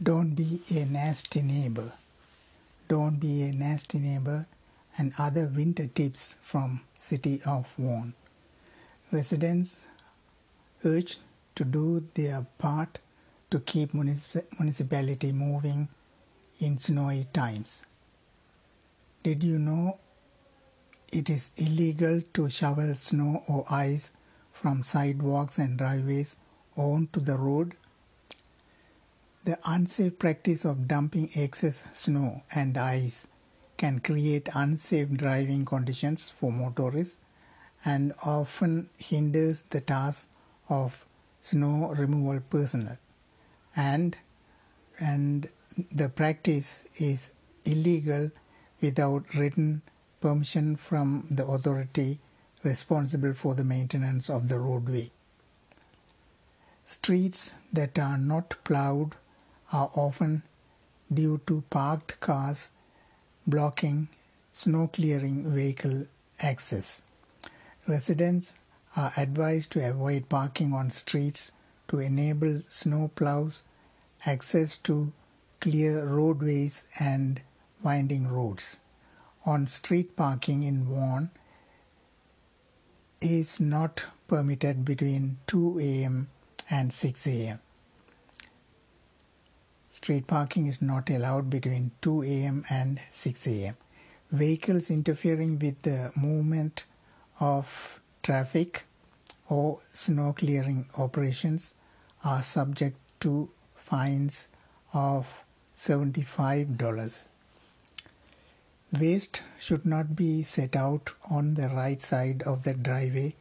Don't be a nasty neighbor. Don't be a nasty neighbor and other winter tips from City of Vaughan. Residents urged to do their part to keep municipality moving in snowy times. Did you know it is illegal to shovel snow or ice from sidewalks and driveways onto the road? The unsafe practice of dumping excess snow and ice can create unsafe driving conditions for motorists and often hinders the task of snow removal personnel and and the practice is illegal without written permission from the authority responsible for the maintenance of the roadway. Streets that are not plowed are often due to parked cars blocking snow clearing vehicle access. Residents are advised to avoid parking on streets to enable snow plows access to clear roadways and winding roads. On street parking in Vaughan is not permitted between 2 a.m. and 6 a.m. Street parking is not allowed between 2 a.m. and 6 a.m. Vehicles interfering with the movement of traffic or snow clearing operations are subject to fines of $75. Waste should not be set out on the right side of the driveway.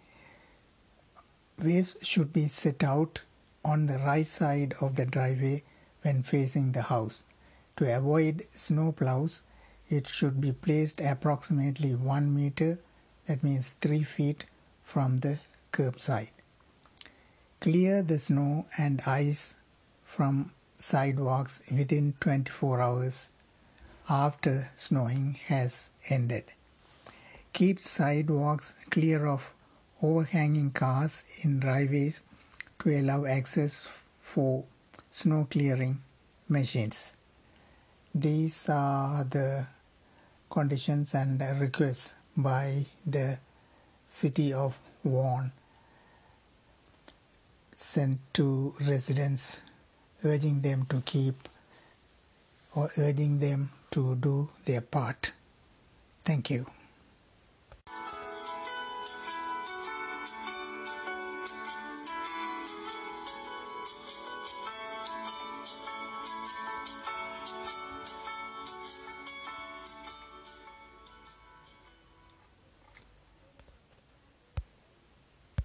Waste should be set out on the right side of the driveway when facing the house. To avoid snow plows, it should be placed approximately 1 meter, that means 3 feet from the curbside. Clear the snow and ice from sidewalks within 24 hours after snowing has ended. Keep sidewalks clear of overhanging cars in driveways to allow access for snow clearing machines. These are the conditions and requests by the city of Vaughan sent to residents urging them to keep or urging them to do their part. Thank you.